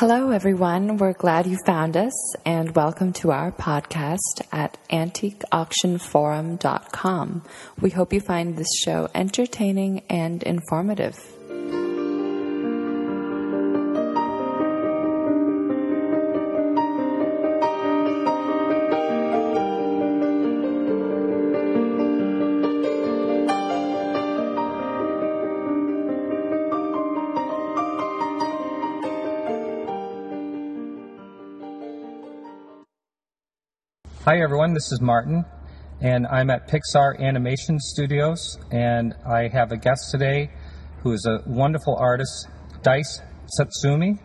Hello, everyone. We're glad you found us and welcome to our podcast at antiqueauctionforum.com. We hope you find this show entertaining and informative. Hi everyone, this is Martin, and I'm at Pixar Animation Studios, and I have a guest today who is a wonderful artist, Dice Tsutsumi.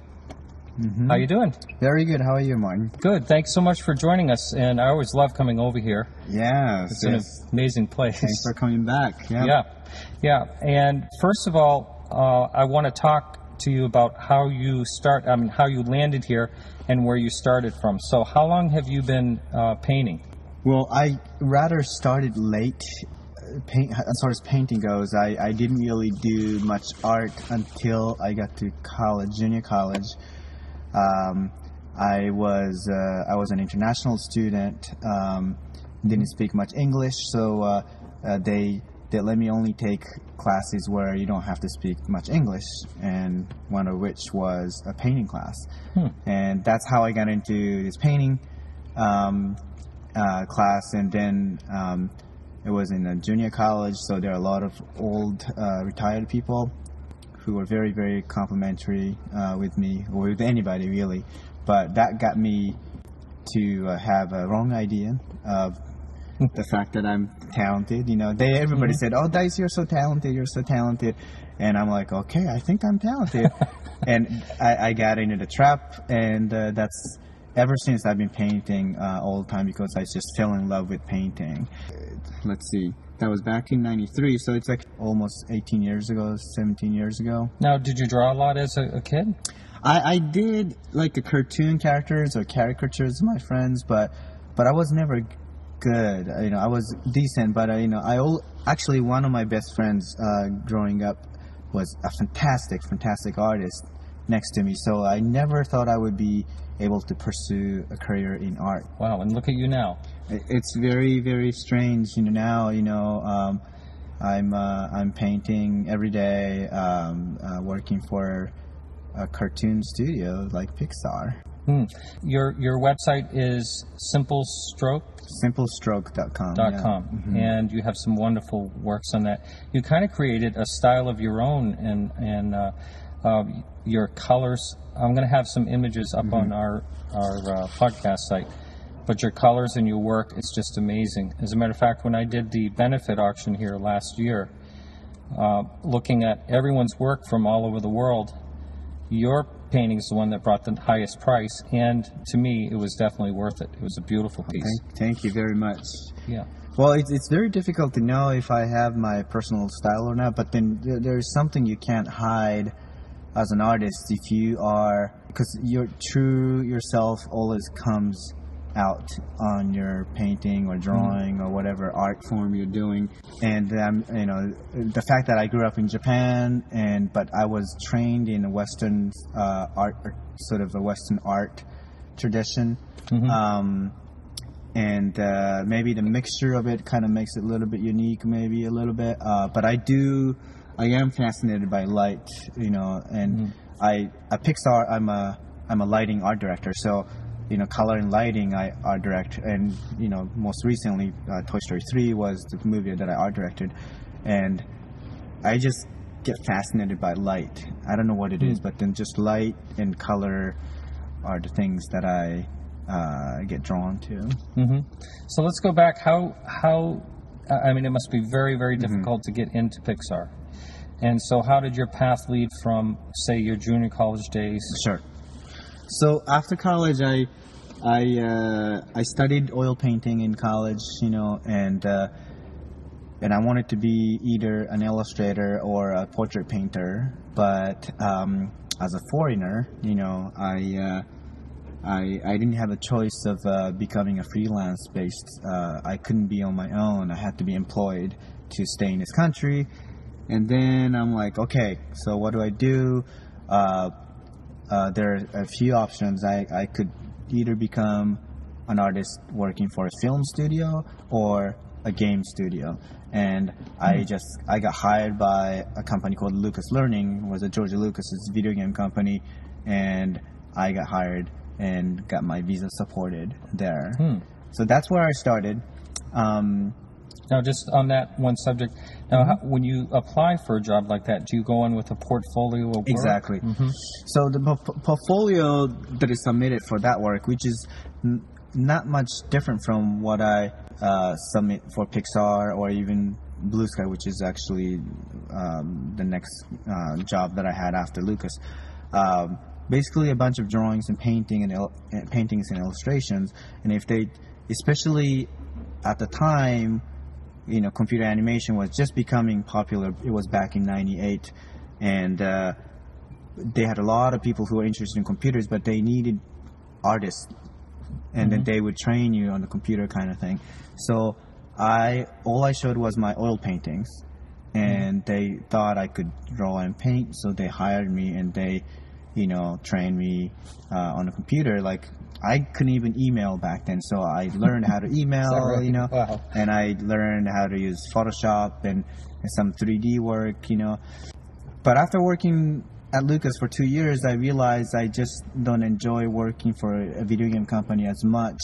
Mm-hmm. How are you doing? Very good. How are you, Martin? Good. Thanks so much for joining us, and I always love coming over here. Yes. It's yes. an amazing place. Thanks for coming back. Yeah. Yeah, yeah. And first of all, uh, I want to talk to you about how you start. I mean, how you landed here and where you started from. So, how long have you been uh, painting? Well, I rather started late. uh, Paint, as far as painting goes, I, I didn't really do much art until I got to college, junior college. Um, I was uh, I was an international student. Um, didn't speak much English, so uh, uh, they they let me only take classes where you don't have to speak much English, and one of which was a painting class. And that's how I got into this painting um, uh, class. And then um, it was in a junior college, so there are a lot of old uh, retired people who were very, very complimentary uh, with me or with anybody really. But that got me to uh, have a wrong idea of the fact that I'm talented. You know, they everybody said, "Oh, Dice, you're so talented. You're so talented," and I'm like, "Okay, I think I'm talented." and I, I got into the trap, and uh, that's ever since I've been painting uh, all the time because I just fell in love with painting. Let's see. That was back in '93, so it's like almost 18 years ago, 17 years ago. Now, did you draw a lot as a, a kid? I, I did like the cartoon characters or caricatures of my friends, but but I was never good. You know, I was decent, but I, you know, I al- actually one of my best friends uh, growing up was a fantastic, fantastic artist next to me. So I never thought I would be able to pursue a career in art. Wow, and look at you now. It's very, very strange. You know, now you know. Um, I'm uh, I'm painting every day, um, uh, working for a cartoon studio like Pixar. Hmm. Your your website is simplestroke.com, Simplestroke.com. yeah. Mhm. and you have some wonderful works on that. You kind of created a style of your own, and and uh, uh, your colors. I'm going to have some images up on our our uh, podcast site. But your colors and your work, is just amazing. As a matter of fact, when I did the benefit auction here last year, uh, looking at everyone's work from all over the world, your painting is the one that brought the highest price, and to me, it was definitely worth it. It was a beautiful piece. Thank, thank you very much. Yeah. Well, it's, it's very difficult to know if I have my personal style or not, but then there, there's something you can't hide as an artist if you are, because your true yourself always comes out on your painting or drawing or whatever art form you're doing. And um, you know, the fact that I grew up in Japan and but I was trained in a Western uh, art, sort of a Western art tradition. Um, and uh, maybe the mixture of it kind of makes it a little bit unique, maybe a little bit. Uh, but I do, I am fascinated by light, you know, and I at Pixar, I'm a I'm a lighting art director, so you know, color and lighting I art direct, and you know, most recently, uh, Toy Story 3 was the movie that I art directed, and I just get fascinated by light. I don't know what it is, but then just light and color are the things that I uh, get drawn to. Mm-hmm. So let's go back. How how? I mean, it must be very very difficult to get into Pixar. And so, how did your path lead from, say, your junior college days? Sure. So after college, I I uh, I studied oil painting in college, you know, and uh, and I wanted to be either an illustrator or a portrait painter. But um, as a foreigner, you know, I uh, I I didn't have a choice of uh, becoming a freelance based. Uh, I couldn't be on my own. I had to be employed to stay in this country. And then I'm like, okay, so what do I do? Uh, uh, there are a few options. I, I could either become an artist working for a film studio or a game studio. And I just I got hired by a company called Lucas Learning, was a George Lucas's video game company, and I got hired and got my visa supported there. So that's where I started. Um, Now, just on that one subject, now how, when you apply for a job like that, do you go in with a portfolio of work? Exactly. So the po- portfolio that is submitted for that work, which is n- not much different from what I uh, submit for Pixar or even Blue Sky, which is actually um, the next uh, job that I had after Lucas. Um, basically, a bunch of drawings and painting and il- paintings and illustrations, and if they, especially at the time, you know, computer animation was just becoming popular. It was back in '98, and uh, they had a lot of people who were interested in computers, but they needed artists, and then they would train you on the computer kind of thing. So I all I showed was my oil paintings, and they thought I could draw and paint, so they hired me and they, you know, train me uh, on the computer. Like I couldn't even email back then, so I learned how to email, right? you know, Wow. and I learned how to use Photoshop and, and some 3D work, you know. But after working at Lucas for two years, I realized I just don't enjoy working for a video game company as much.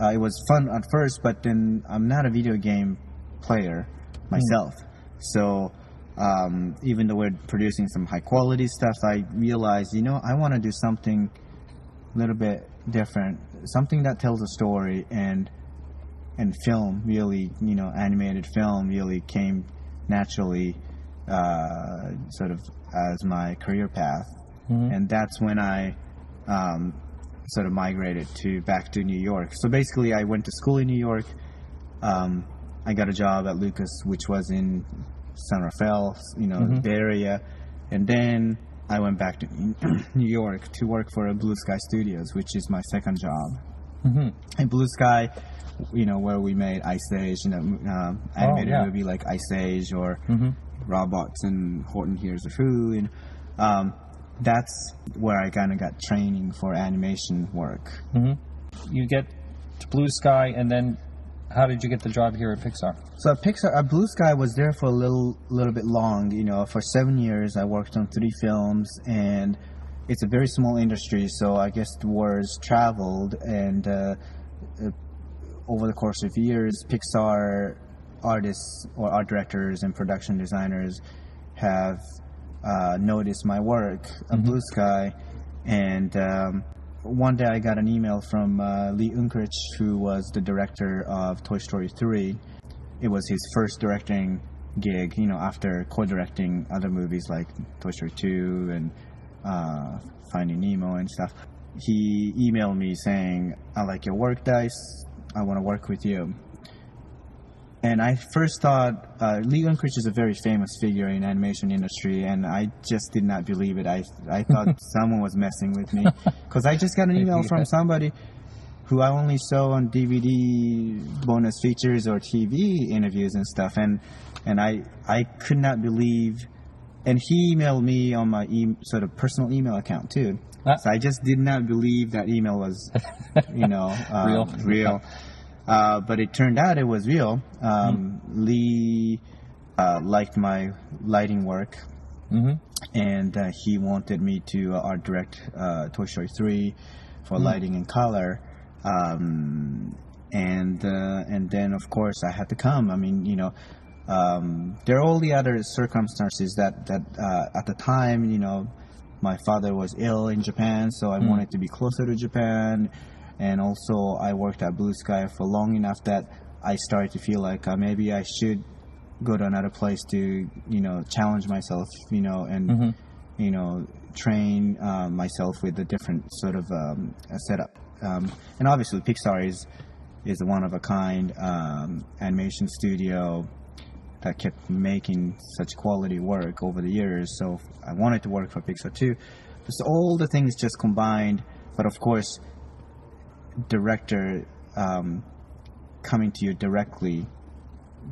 Uh, it was fun at first, but then I'm not a video game player myself. So um, even though we're producing some high quality stuff, I realized, you know, I want to do something a little bit different, something that tells a story and and film really, you know, animated film really came naturally, uh, sort of as my career path, and that's when I um, sort of migrated to back to New York. So basically, I went to school in New York. Um, I got a job at Lucas, which was in San Rafael, you know, Bay Area, and then I went back to New York to work for Blue Sky Studios, which is my second job. Mm-hmm. And Blue Sky, you know, where we made Ice Age, you know, um, animated yeah. movie like Ice Age or Robots and Horton Hears the Who, and um, that's where I kind of got training for animation work. You get to Blue Sky, and then how did you get the job here at Pixar? So at Pixar, uh, Blue Sky was there for a little, little bit long. You know, for seven years, I worked on three films, and it's a very small industry. So I guess the words traveled, and uh, uh, over the course of years, Pixar artists or art directors and production designers have uh, noticed my work at Blue Sky, and um, one day I got an email from uh, Lee Unkrich, who was the director of Toy Story 3. It was his first directing gig, you know, after co-directing other movies like Toy Story 2 and uh, Finding Nemo and stuff. He emailed me saying, "I like your work, Dice. I want to work with you." And I first thought uh, Lee Unkrich is a very famous figure in animation industry, and I just did not believe it. I I thought someone was messing with me because I just got an email from somebody who I only saw on DVD bonus features or TV interviews and stuff, and and I I could not believe. And he emailed me on my e- sort of personal email account too. Ah. So I just did not believe that email was, you know, uh, Real. real. Uh, but it turned out it was real. Um, Lee uh, liked my lighting work, Mm-hmm. and uh, he wanted me to uh, art direct uh, Toy Story 3 for lighting and color. Um, and uh, and then of course I had to come. I mean, you know, um, there are all the other circumstances that that uh, at the time, you know, my father was ill in Japan, so I wanted to be closer to Japan. And also, I worked at Blue Sky for long enough that I started to feel like uh, maybe I should go to another place to, you know, challenge myself, you know, and you know, train uh, myself with a different sort of um, a setup. Um, and obviously, Pixar is is a one of a kind um, animation studio that kept making such quality work over the years. So I wanted to work for Pixar too. Just all the things just combined, but of course, director um, coming to you directly.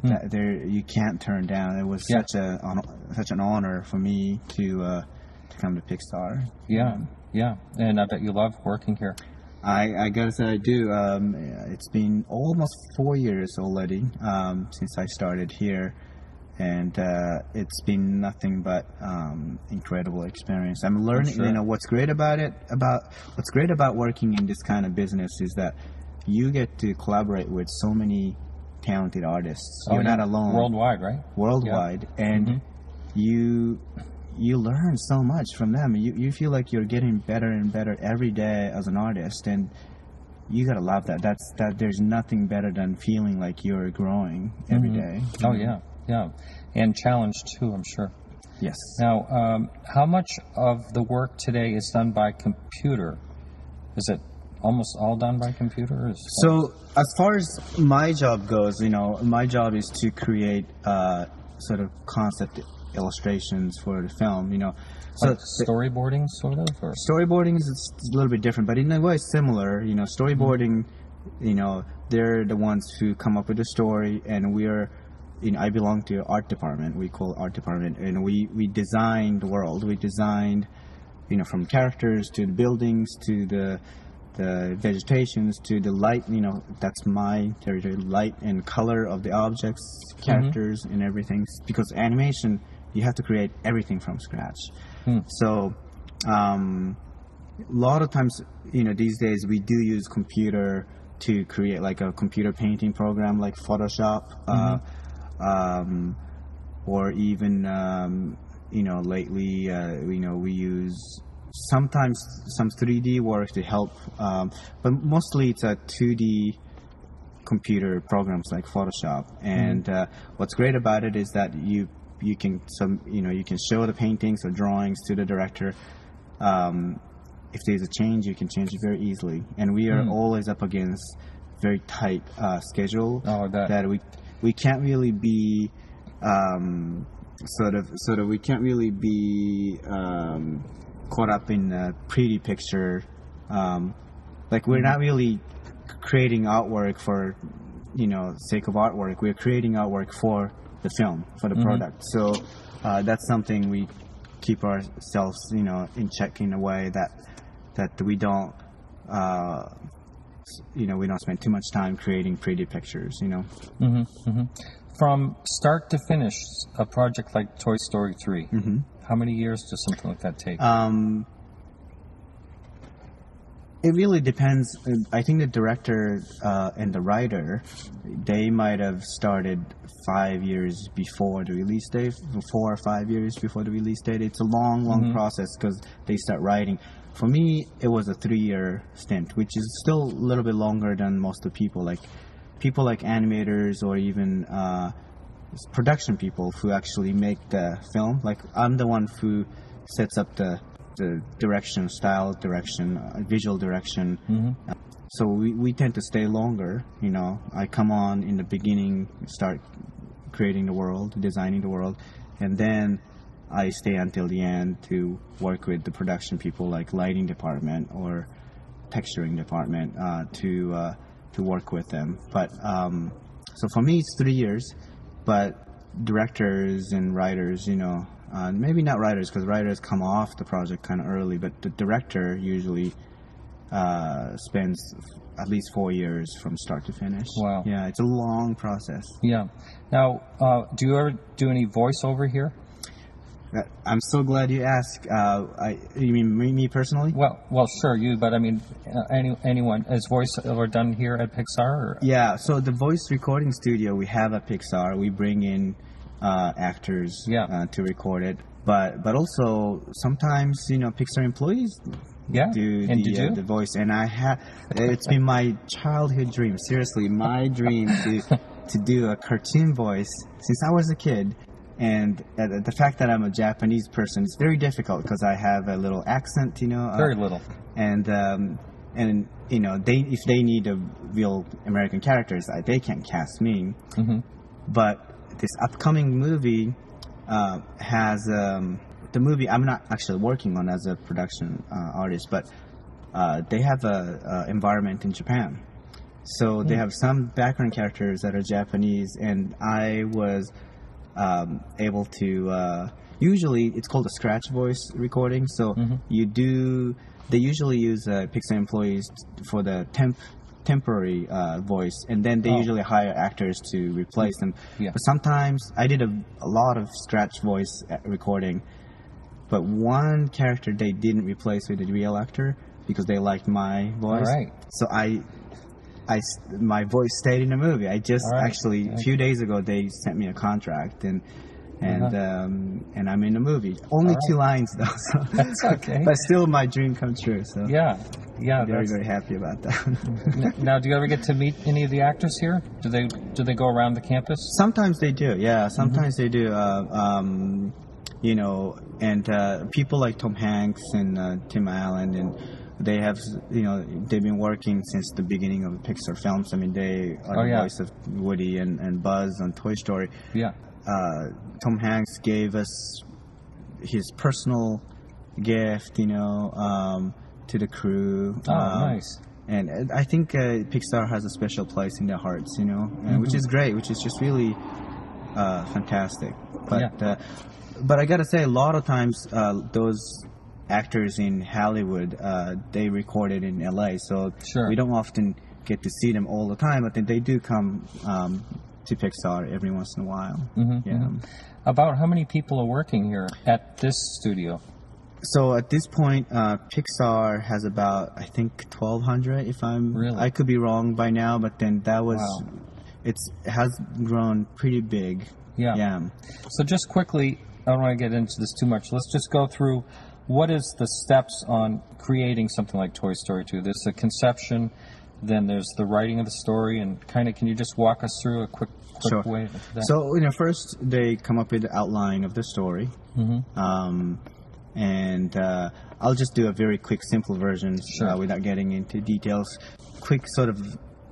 That there you can't turn down. It was Yeah. such a hon- such an honor for me to uh, to come to Pixar. Yeah, Yeah, and I bet you love working here. I, I gotta say I do. Um, it's been almost four years already um, since I started here, and uh, it's been nothing but um, incredible experience. I'm learning. sure. You know what's great about it about what's great about working in this kind of business is that you get to collaborate with so many talented artists. You're Oh, not alone Worldwide, right? worldwide, and you you learn so much from them. You you feel like you're getting better and better every day as an artist, and you gotta love that. That's that. There's nothing better than feeling like you're growing every day. Oh yeah, yeah, and challenged too. I'm sure. Yes. Now, um, how much of the work today is done by computer? Is it almost all done by computer? Or is So as far as my job goes, you know, my job is to create uh, sort of concept illustrations for the film. You know, so like storyboarding, sort of, or storyboarding is a little bit different, but in a way similar. You know, storyboarding, you know, they're the ones who come up with the story, and we're, you know, I belong to art department. We call art department, and we we design the world. We designed, you know, from characters to the buildings to the the vegetations to the light. You know, that's my territory. Light and color of the objects, characters, and everything. Because animation, you have to create everything from scratch. So. Um, a lot of times, you know, these days we do use computer to create like a computer painting program like Photoshop, uh, um, or even, um, you know, lately, uh, you know, we use sometimes some 3D work to help, um, but mostly it's a 2D computer programs like Photoshop. And uh, what's great about it is that you you can some you know you can show the paintings or drawings to the director. Um, if there's a change, you can change it very easily. And we are always up against very tight uh, schedule Oh, bet. that we we can't really be um, sort of sort of we can't really be um, caught up in a pretty picture. Um, like we're not really creating artwork for you know sake of artwork. We're creating artwork for the film for the product. So uh, that's something we keep ourselves you know in check in a way that that we don't. Uh, you know, we don't spend too much time creating pretty pictures. You know, from start to finish, a project like Toy Story 3 mm-hmm. how many years does something like that take? Um, it really depends. I think the director uh, and the writer, they might have started five years before the release date, four or five years before the release date. It's a long, long process because they start writing. For me, it was a three-year stint, which is still a little bit longer than most of the people. Like people like animators or even uh, production people who actually make the film. Like I'm the one who sets up the the direction, style direction, uh, visual direction. Uh, so we, we tend to stay longer. You know, I come on in the beginning, start creating the world, designing the world, and then I stay until the end to work with the production people, like lighting department or texturing department, uh, to uh, to work with them. But um, so for me, it's three years, but directors and writers, you know, uh, maybe not writers because writers come off the project kind of early, but the director usually uh, spends at least four years from start to finish. Wow. Yeah, it's a long process. yeah. Now, uh, do you ever do any voiceover here? Uh, I'm so glad you asked. Uh, I, you mean me, me personally? Well, well, sure, you, but I mean, uh, any anyone is voiceover done here at Pixar? Or? Yeah, so the voice recording studio we have at Pixar, we bring in uh, actors Yeah. uh, to record it. But but also sometimes you know Pixar employees Yeah. do and the uh, the voice, and I have it's been my childhood dream. Seriously, my dream to to do a cartoon voice since I was a kid. And uh, the fact that I'm a Japanese person is very difficult because I have a little accent, you know. uh, Very little. and um, and you know they if they need a real American characters, uh, they can't cast me. Mhm. But this upcoming movie uh, has um, the movie I'm not actually working on as a production uh, artist, but uh, they have a, a environment in Japan. So they have some background characters that are Japanese, and I was um, able to uh, usually it's called a scratch voice recording. So Mm-hmm. you do. They usually use uh, Pixar employees for the temp temporary uh, voice, and then they Oh. usually hire actors to replace them. Yeah. But sometimes I did a, a lot of scratch voice uh, recording, but one character they didn't replace with a real actor because they liked my voice. right. So I I, my voice stayed in the movie. I just All right. actually a few days ago they sent me a contract and and Uh-huh. um, and I'm in the movie. Only All two lines though, so That's okay. but still my dream come true. So Yeah, yeah. I'm very very happy about that. Now, do you ever get to meet any of the actors here? Do they do they go around the campus? sometimes they do, yeah. Sometimes they do. Uh, um, you know, and uh, people like Tom Hanks and uh, Tim Allen and. They have, you know, they've been working since the beginning of the Pixar films. I mean, they are Oh, the voice of Woody and, and Buzz on Toy Story. Yeah. uh, Tom Hanks gave us his personal gift, you know, um, to the crew. Oh, Um, nice. And uh, I think uh, Pixar has a special place in their hearts, you know, and which is great, which is just really uh, fantastic. But Yeah. uh, but I gotta say, a lot of times uh, those actors in Hollywood uh, they recorded in L.A., so Sure. we don't often get to see them all the time, but then they do come um, to Pixar every once in a while. Mm-hmm, yeah. About how many people are working here at this studio? So at this point, uh, Pixar has about I think 1,200. If I'm, Really? I could be wrong by now, but then that was, Wow. it's it has grown pretty big. Yeah. Yeah. So just quickly, I don't want to get into this too much. Let's just go through what is the steps on creating something like Toy Story 2. There's the conception, then there's the writing of the story, and kind of can you just walk us through a quick Sure. way of that? So you know, first they come up with the outline of the story, Mm-hmm. um, and uh, I'll just do a very quick, simple version Sure. uh, without getting into details. Quick sort of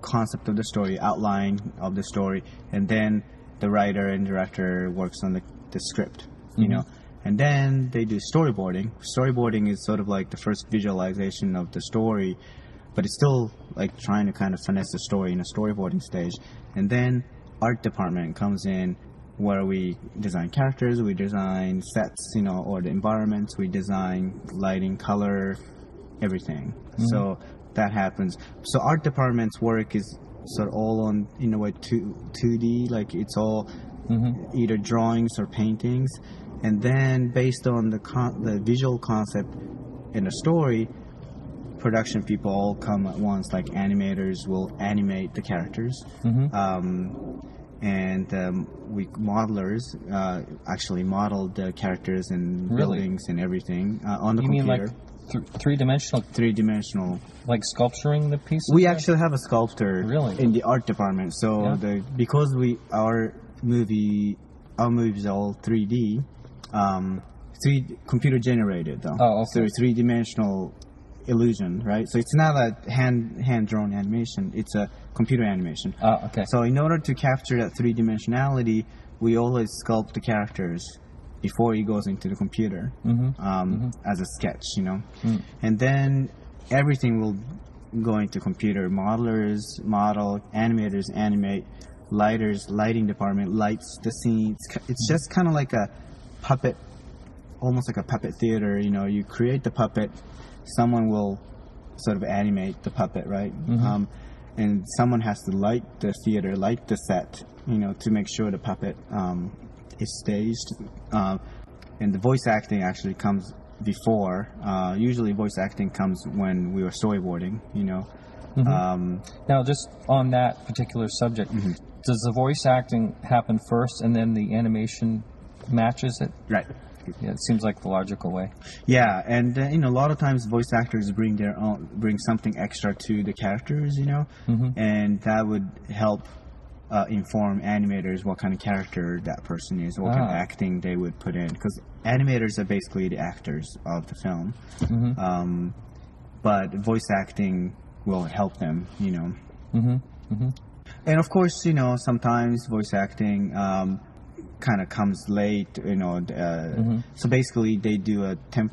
concept of the story, outline of the story, and then the writer and director works on the, the script. You know, and then they do storyboarding. Storyboarding is sort of like the first visualization of the story, but it's still like trying to kind of finesse the story in a storyboarding stage. And then art department comes in where we design characters, we design sets, you know, or the environments, we design lighting, color, everything. Mm-hmm. So that happens. So art department's work is sort of all on in a way two two D, like it's all mm-hmm. either drawings or paintings, and then based on the con- the visual concept in the story, production people all come at once. Like animators will animate the characters, um, and um, we modelers uh, actually model the characters and Really? buildings and everything uh, on the you mean computer. like th- three dimensional, Three dimensional. like sculpturing the pieces? We actually have a sculptor Really? in the art department. So Yeah. the because we our movie our movies are all 3D, um, three computer generated though. Oh, okay. So three dimensional illusion, right? So it's not a hand hand drawn animation; it's a computer animation. Ah, okay. So in order to capture that three dimensionality, we always sculpt the characters before he goes into the computer um, as a sketch, you know. And then everything will go into computer. Modelers model, animators animate, lighters, lighting department lights the scene. It's, ki- it's just kind of like a puppet, almost like a puppet theater. You know, you create the puppet, someone will sort of animate the puppet, right? Um, and someone has to light the theater, light the set, you know, to make sure the puppet um, is staged. Uh, and the voice acting actually comes before. Uh, usually, voice acting comes when we were storyboarding, you know. Um, Now, just on that particular subject, Mm-hmm. does the voice acting happen first and then the animation matches it? right. Yeah, it seems like the logical way. Yeah, and uh, you know, a lot of times voice actors bring their own, bring something extra to the characters, you know, and that would help uh, inform animators what kind of character that person is, what kind of Ah. acting they would put in, because animators are basically the actors of the film, um, but voice acting will help them, you know. Mm-hmm. And of course, you know, sometimes voice acting um, kind of comes late, you know. Uh, So basically, they do a temp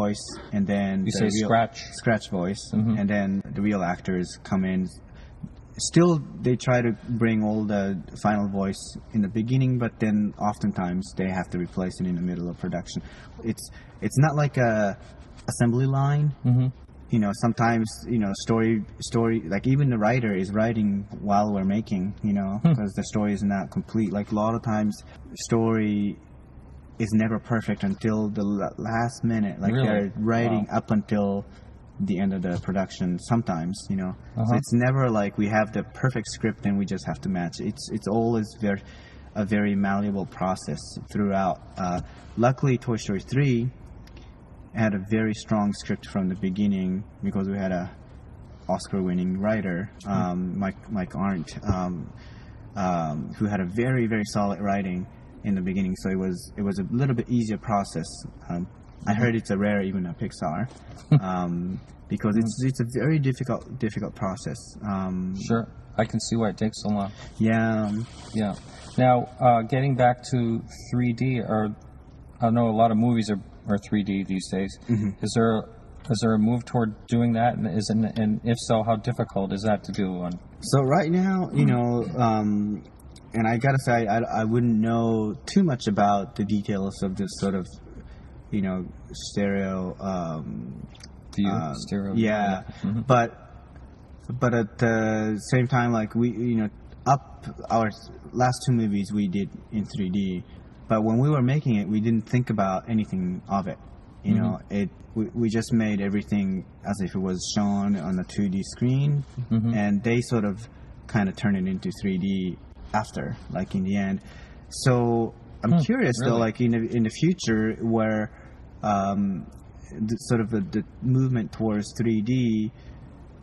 voice and then You the say scratch. scratch voice, and then the real actors come in still they try to bring all the final voice in the beginning, but then oftentimes they have to replace it in the middle of production. It's it's not like a assembly line. Mm-hmm. You know, sometimes you know story story like even the writer is writing while we're making. You know, because the story is not complete. Like a lot of times, story is never perfect until the last minute. Like Really? they're writing Wow. up until the end of the production. Sometimes, you know, Uh-huh. it's never like we have the perfect script and we just have to match. It's it's always very a very malleable process throughout. Uh, luckily, Toy Story three had a very strong script from the beginning because we had a Oscar-winning writer, um, Mike Mike Arndt, um, um, who had a very very solid writing in the beginning. So it was it was a little bit easier process. Um, I heard it's a rare even at Pixar um, because it's it's a very difficult difficult process. Um, Sure. I can see why it takes so long. yeah, Yeah. Now, uh, getting back to 3D, or I know a lot of movies are, are 3D these days. Mm-hmm. Is there is there a move toward doing that? And is it, and if so, how difficult is that to do? On So right now, you know, um, and I gotta say, I, I wouldn't know too much about the details of this sort of, you know, stereo. Um, view uh, stereo? Yeah, Mhm. but but at the same time, like we, you know, up our last two movies we did in 3D, but when we were making it, we didn't think about anything of it. You know, it we, we just made everything as if it was shown on a 2D screen, and they sort of kind of turn it into 3D after, like in the end. So I'm curious though, like in the, in the future, where um, the, sort of the, the movement towards 3D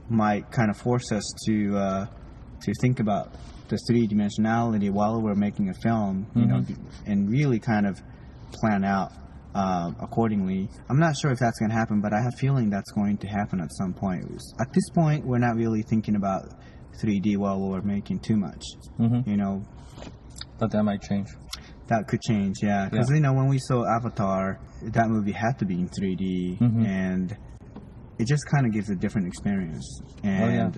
might kind of force us to uh, to think about the three dimensionality while we're making a film, you know, and really kind of plan out uh, accordingly. I'm not sure if that's going to happen, but I have a feeling that's going to happen at some point. At this point, we're not really thinking about 3D while we're making too much. You know, But that might change. that could change, yeah. Because Yeah. you know, when we saw Avatar, that movie had to be in 3D, Mm-hmm. and it just kind of gives a different experience. And Oh, yeah.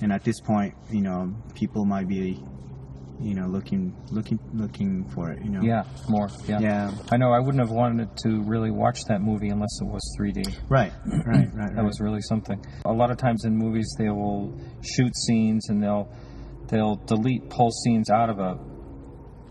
And at this point, you know, people might be, you know, looking looking looking for it. You know. Yeah, more. Yeah. Yeah. I know. I wouldn't have wanted to really watch that movie unless it was 3D. Right. Right. Right. right. That was really something. A lot of times in movies, they will shoot scenes and they'll they'll delete pull scenes out of a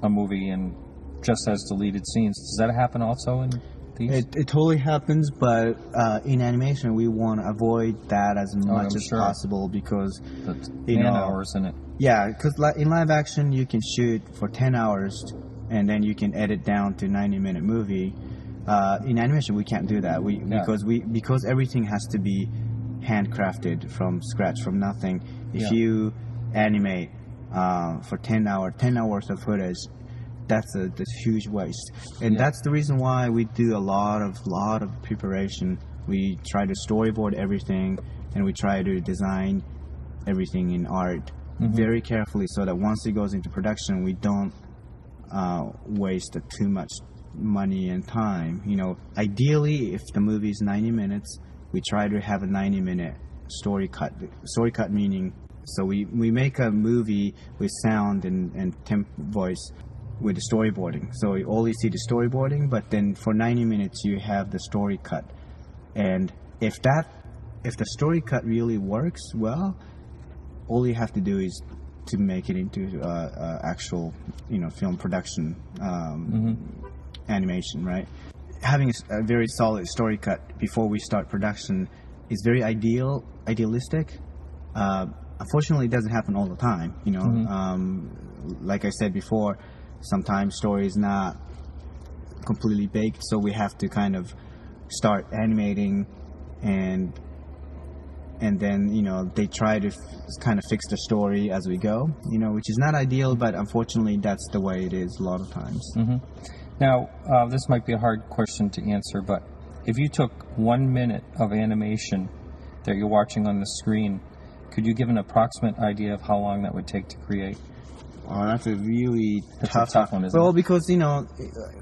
a movie and just as deleted scenes. Does that happen also in these? It, it totally happens, but uh, in animation, we want to avoid that as much Oh, I'm as sure. possible because the you know, hours in it. Yeah, because li- in live action you can shoot for ten hours, and then you can edit down to ninety minute movie. Uh, in animation, we can't do that. We Yeah. because we because everything has to be handcrafted from scratch, from nothing. If Yeah. you animate uh, for ten hour, ten hours of footage, that's a that's huge waste, and Yeah. that's the reason why we do a lot of lot of preparation. We try to storyboard everything, and we try to design everything in art very carefully so that once it goes into production, we don't uh, waste too much money and time. You know, ideally, if the movie is 90 minutes, we try to have a 90 minute story cut. Story cut meaning, so we, we make a movie with sound and, and temp voice with the storyboarding. So you only see the storyboarding, but then for 90 minutes, you have the story cut. And if that, if the story cut really works well, all you have to do is to make it into uh, uh, actual, you know, film production um, animation, right? Having a very solid story cut before we start production is very ideal, idealistic. Uh, unfortunately, it doesn't happen all the time. You know, um, like I said before, sometimes story is not completely baked, so we have to kind of start animating and and then you know they try to f- kind of fix the story as we go you know which is not ideal but unfortunately that's the way it is a lot of times Now, uh, this might be a hard question to answer, but if you took one minute of animation that you're watching on the screen, could you give an approximate idea of how long that would take to create? Oh that's a really That's a tough, tough one, isn't well it? because you know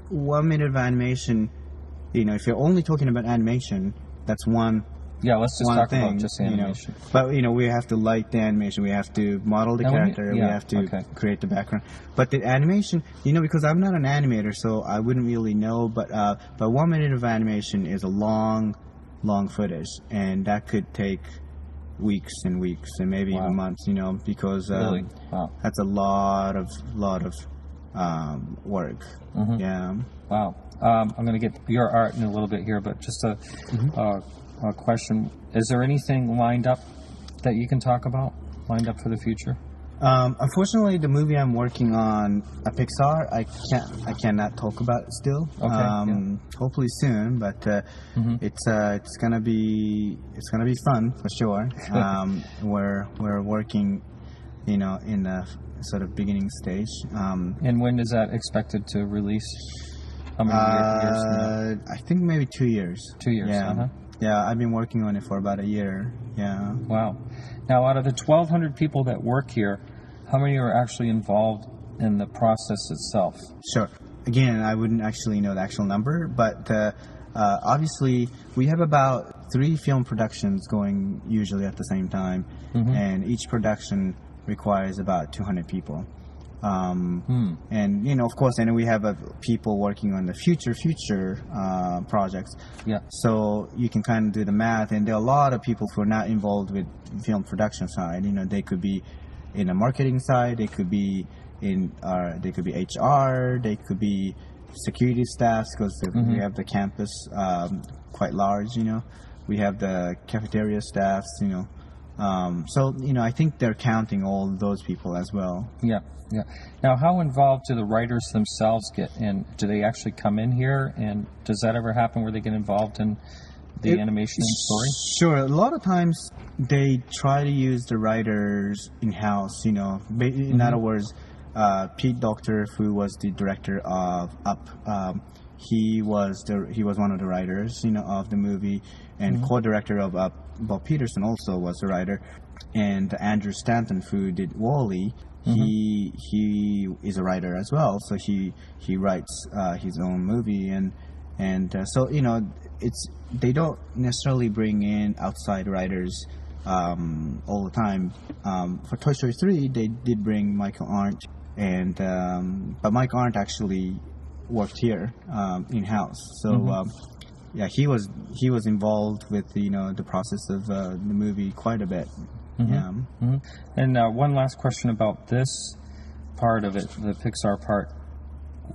one minute of animation you know if you're only talking about animation that's one Yeah, let's just talk thing. about just you know. animation. But you know, we have to light the animation. We have to model the And character. we yeah, have to okay. create the background. But the animation, you know, because I'm not an animator, so I wouldn't really know. But uh, but one minute of animation is a long, long footage, and that could take weeks and weeks and maybe Wow. even months. You know, because um, Really? Wow. that's a lot of lot of um, work. Mm-hmm. Yeah. Wow. Um, I'm going to get your art in a little bit here, but just a, Mm-hmm. uh, a question. Is there anything lined up that you can talk about? Lined up for the future? Um, unfortunately, the movie I'm working on, a Pixar, I can't, I cannot talk about it still. Okay, Um, Hopefully soon, but uh, Mm-hmm. it's uh, it's gonna be it's gonna be fun for sure. um, we're we're working, you know, in the sort of beginning stage. Um, And when is that expected to release? How many year- years now? uh, I think maybe two years. Two years, Yeah. uh-huh. Yeah, I've been working on it for about a year. Yeah. Wow. Now, out of the 1,200 people that work here, how many are actually involved in the process itself? Sure. Again, I wouldn't actually know the actual number, but uh, uh, obviously we have about three film productions going usually at the same time, and each production requires about 200 people. Um, And you know, of course, and we have uh, people working on the future future uh, projects. Yeah. So you can kind of do the math, and there are a lot of people who are not involved with film production side. You know, they could be in the marketing side, they could be in, uh, they could be HR, they could be security staffs because we have the campus um, quite large. You know, we have the cafeteria staffs. You know, um, so you know, I think they're counting all those people as well. Yeah, yeah. Now, how involved do the writers themselves get and Do they actually come in here, and does that ever happen where they get involved in the It- animation and story? Sure. A lot of times they try to use the writers in house. You know, in other words, uh, Pete Docter, who was the director of Up, um, he was the he was one of the writers. You know, of the movie, and co-director of Up, Bob Peterson also was a writer, and Andrew Stanton, who did WALL-E. He he is a writer as well, so he he writes uh, his own movie and and uh, so you know it's they don't necessarily bring in outside writers um, all the time. Um, for Toy Story three, they did bring Michael Arndt, and um, but Mike Arndt actually worked here um, in house. So um, yeah, he was he was involved with you know the process of uh, the movie quite a bit. Yeah. hmm And uh, one last question about this part of it, the Pixar part.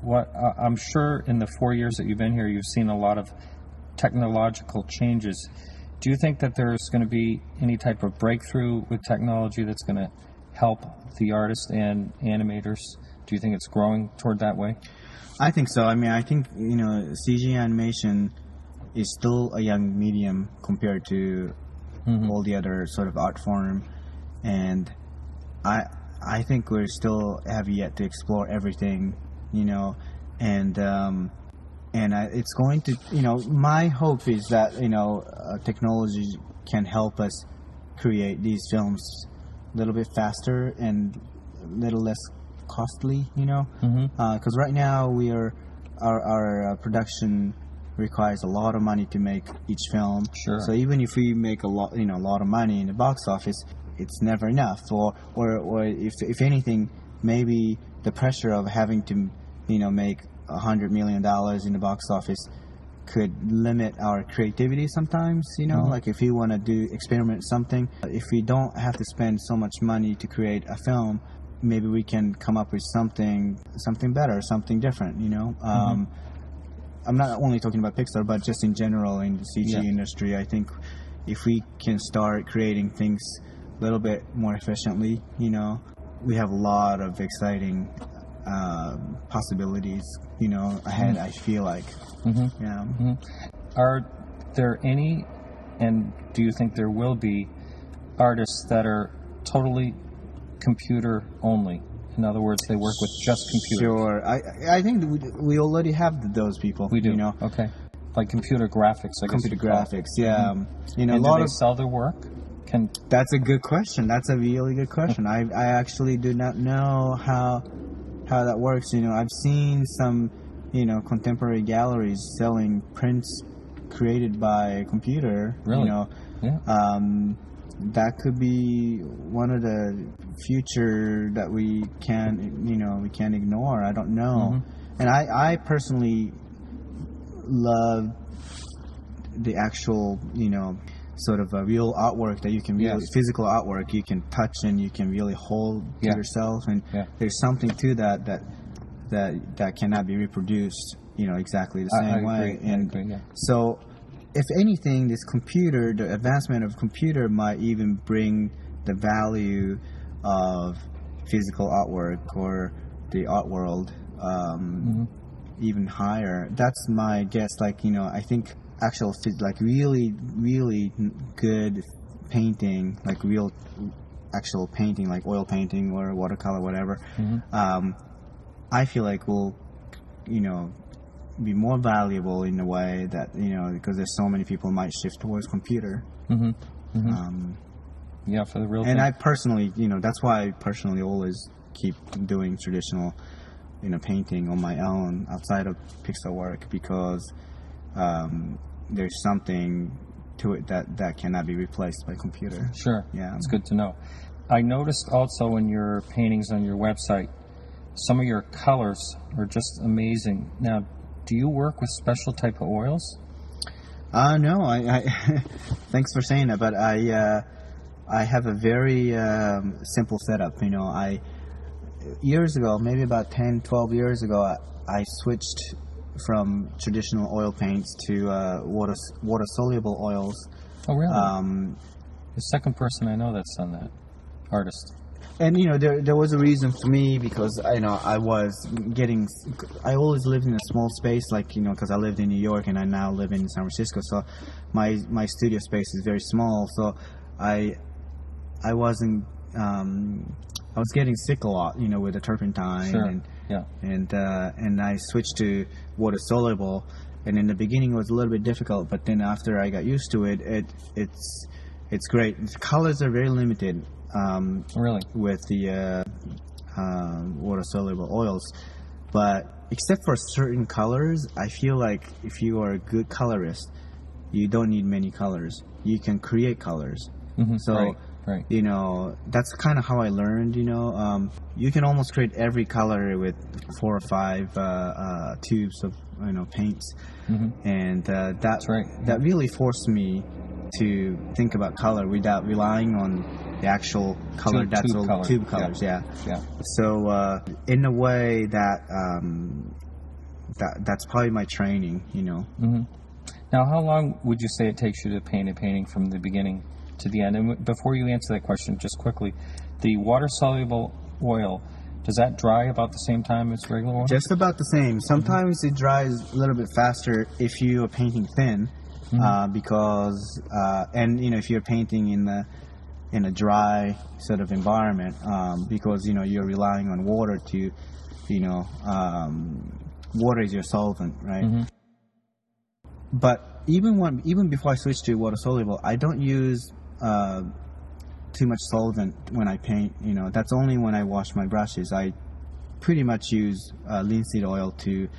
What uh, I'm sure in the four years that you've been here, you've seen a lot of technological changes. Do you think that there's going to be any type of breakthrough with technology that's going to help the artists and animators? Do you think it's growing toward that way? I think so. I mean, I think you know, CG animation is still a young medium compared to all the other sort of art form, and I I think we're still have yet to explore everything, you know, and um, and I, it's going to you know my hope is that you know uh, technology can help us create these films a little bit faster and a little less costly, you know, because right now we are our our uh, production requires a lot of money to make each film. Sure. So even if we make a lot, you know, a lot of money in the box office, it's never enough. Or or or if if anything, maybe the pressure of having to, you know, make a hundred million dollars in the box office could limit our creativity sometimes you know? Like if we want to do experiment something if we don't have to spend so much money to create a film maybe we can come up with something something better something different you know? Um, i'm not only talking about pixar but just in general in the cg Yeah. industry. I think if we can start creating things a little bit more efficiently you know we have a lot of exciting um, possibilities you know ahead i feel like yeah Are there any, and do you think there will be, artists that are totally computer only? In other words, they work with just computers. Sure, I I think we, we already have those people. We do. You know, Okay. Like computer graphics, I computer you'd call it. graphics. Yeah, um, you know, And a do lot they of sell their work? Can that's a good question. That's a really good question. I I actually do not know how how that works. You know, I've seen some you know contemporary galleries selling prints created by a computer, Really? you know, Yeah. um, that could be one of the future that we can, you know, we can't ignore. I don't know. Mm-hmm. And I, I personally love the actual, you know, sort of a real artwork that you can really, Yes. physical artwork you can touch and you can really hold to yourself. And Yeah. there's something to that that that that cannot be reproduced, you know, exactly the same I way. agree, I And agree, yeah. so, if anything, this computer, the advancement of computer, might even bring the value of physical artwork or the art world um, even higher. That's my guess. Like you know, I think actual like really, really good painting, like real actual painting, like oil painting or watercolor, whatever. Um, I feel like will, you know, be more valuable in a way that you know because there's so many people might shift towards computer. Mm-hmm. Um, Yeah, for the real and thing. I personally, you know, that's why I personally always keep doing traditional, you know, painting on my own outside of pixel work because um, there's something to it that that cannot be replaced by computer. Sure. Yeah. It's good to know. I noticed also in your paintings on your website, some of your colors are just amazing. Now, do you work with special type of oils? Uh, no, I, I thanks for saying that, but I, uh, I have a very um, simple setup. You know, I years ago, maybe about 10, 12 years ago, I, I switched from traditional oil paints to uh, water water soluble oils. Oh, really? Um, the second person I know that's done that. Artist. and you know, there there was a reason for me because I you know I was getting. I always lived in a small space, like you know, because I lived in New York and I now live in San Francisco. So my my studio space is very small. So I I wasn't. Um, I was getting sick a lot, you know, with the turpentine Sure. and Yeah. and uh, and I switched to water soluble. And in the beginning, it was a little bit difficult, but then after I got used to it, it it's it's great. The colors are very limited um, Really? with the uh, uh, water soluble oils, but except for certain colors, I feel like if you are a good colorist, you don't need many colors. You can create colors. Mhm, So right, right. you know that's kind of how I learned. You know, um, you can almost create every color with four or five uh, uh, tubes of you know paints, and uh, that right, that really forced me to think about color without relying on the actual color Tube- that's tube all color, tube colors. Yeah. Yeah. So uh, in a way that um, that that's probably my training. You know. Now, how long would you say it takes you to paint a painting from the beginning to the end? And before you answer that question, just quickly, the water soluble oil does that dry about the same time as regular oil? Just about the same. Sometimes it dries a little bit faster if you are painting thin, uh, because uh, and you know if you're painting in the in a dry sort of environment, um, because you know you're relying on water to, you know, um, water is your solvent, right? But even when even before I switched to water soluble, I don't use uh, too much solvent when I paint. You know, that's only when I wash my brushes. I pretty much use uh, linseed oil to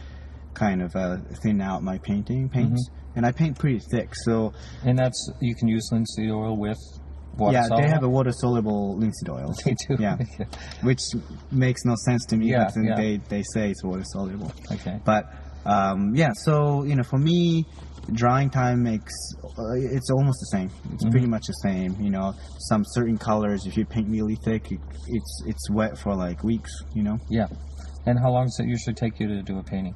kind of uh, thin out my painting paints, and I paint pretty thick. So and that's you can use linseed oil with water yeah, soluble. they have a water soluble linseed oil. They do. Yeah, which makes no sense to me. Yeah, yeah. they they say it's water soluble. Okay. But um, yeah, so you know, for me, drying time makes uh, it's almost the same. It's pretty Mm-hmm. much the same. You know, some certain colors, if you paint really thick, it, it's it's wet for like weeks. You know, Yeah. And how long does it usually take you to do a painting?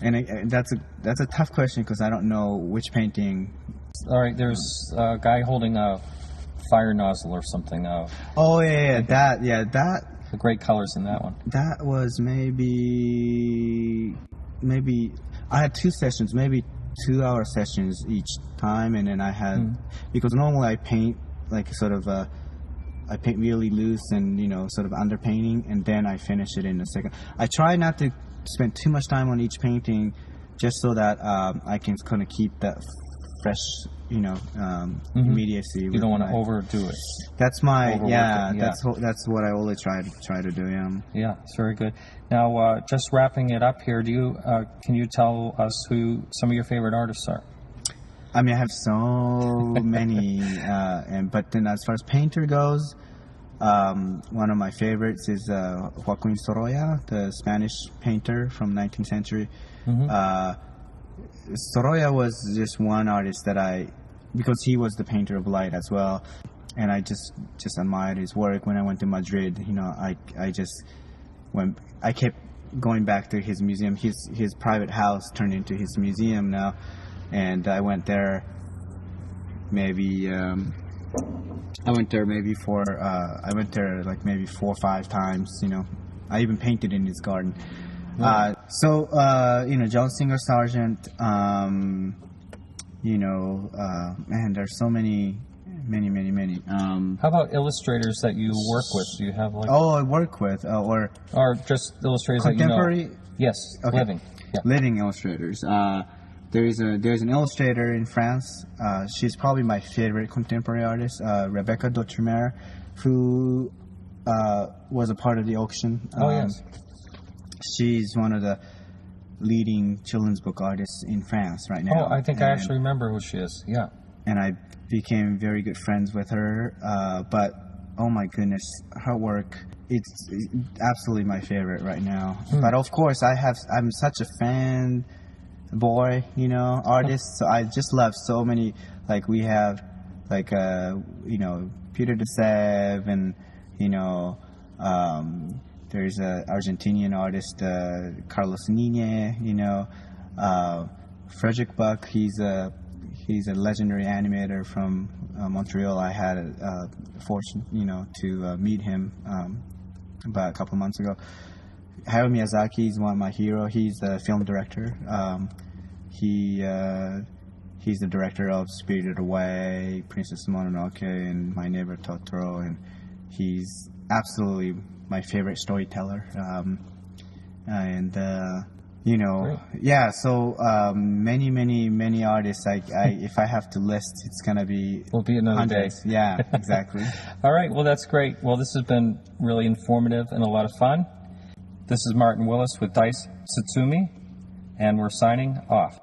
and it, and that's a that's a tough question because I don't know which painting. All right, there's a guy holding a fire nozzle or something. Uh, Oh yeah, yeah, that yeah that the great colors in that one. that was maybe maybe I had two sessions, maybe two hour sessions each time, and then I had because normally I paint like sort of uh, I paint really loose and you know sort of underpainting, and then I finish it in a second. I try not to spend too much time on each painting, just so that um, I can kind of keep that fresh, you know, um, immediacy. You don't want to overdo it. That's my yeah, it, yeah. That's what that's what I always try to try to do. Yeah. Yeah, it's very good. Now, uh, just wrapping it up here, do you uh, can you tell us who some of your favorite artists are? I mean, I have so many, uh, and but then as far as painter goes, um, one of my favorites is uh, Joaquin Sorolla, the Spanish painter from 19th century. Uh, Sorolla was just one artist that I, because he was the painter of light as well, and I just just admired his work. When I went to Madrid, you know, I I just went. I kept going back to his museum. His his private house turned into his museum now, and I went there. Maybe um, I went there maybe for uh, I went there like maybe four or five times. You know, I even painted in his garden. Uh, so uh, you know, John Singer Sargent. Um, you know, uh, man, there's so many, many, many, many. Um, How about illustrators that you work with? Do you have like, oh, I work with uh, or or just illustrators that you know? contemporary Yes, Okay. living. Yeah. living illustrators. Uh, there's a there's an illustrator in France. Uh, she's probably my favorite contemporary artist, uh, Rebecca Dautremer, who uh, was a part of the auction. Oh Um, yes. She's one of the leading children's book artists in France right now. Oh, I think I actually remember who she is. Yeah. and I became very good friends with her. Uh, but oh my goodness, her work it's absolutely my favorite right now. But of course, I have I'm such a fan boy, you know, artist. So I just love so many. Like we have, like uh, you know, Peter de Sève and you know. Um, there's a Argentinian artist, uh, Carlos Nine, you know, uh, Frédéric Back. He's a he's a legendary animator from uh, Montreal. I had a uh, fortune, you know, to uh, meet him um, about a couple months ago. Hayao Miyazaki is one of my hero. He's a film director. Um, he uh, he's the director of Spirited Away, Princess Mononoke, and My Neighbor Totoro, and he's absolutely my favorite storyteller. Um, and uh, you know, yeah. So um, many, many, many artists. I, I, if I have to list, it's gonna be Will be another day. Yeah, exactly. All right. Well, that's great. Well, this has been really informative and a lot of fun. This is Martin Willis with Dice Tsutsumi, and we're signing off.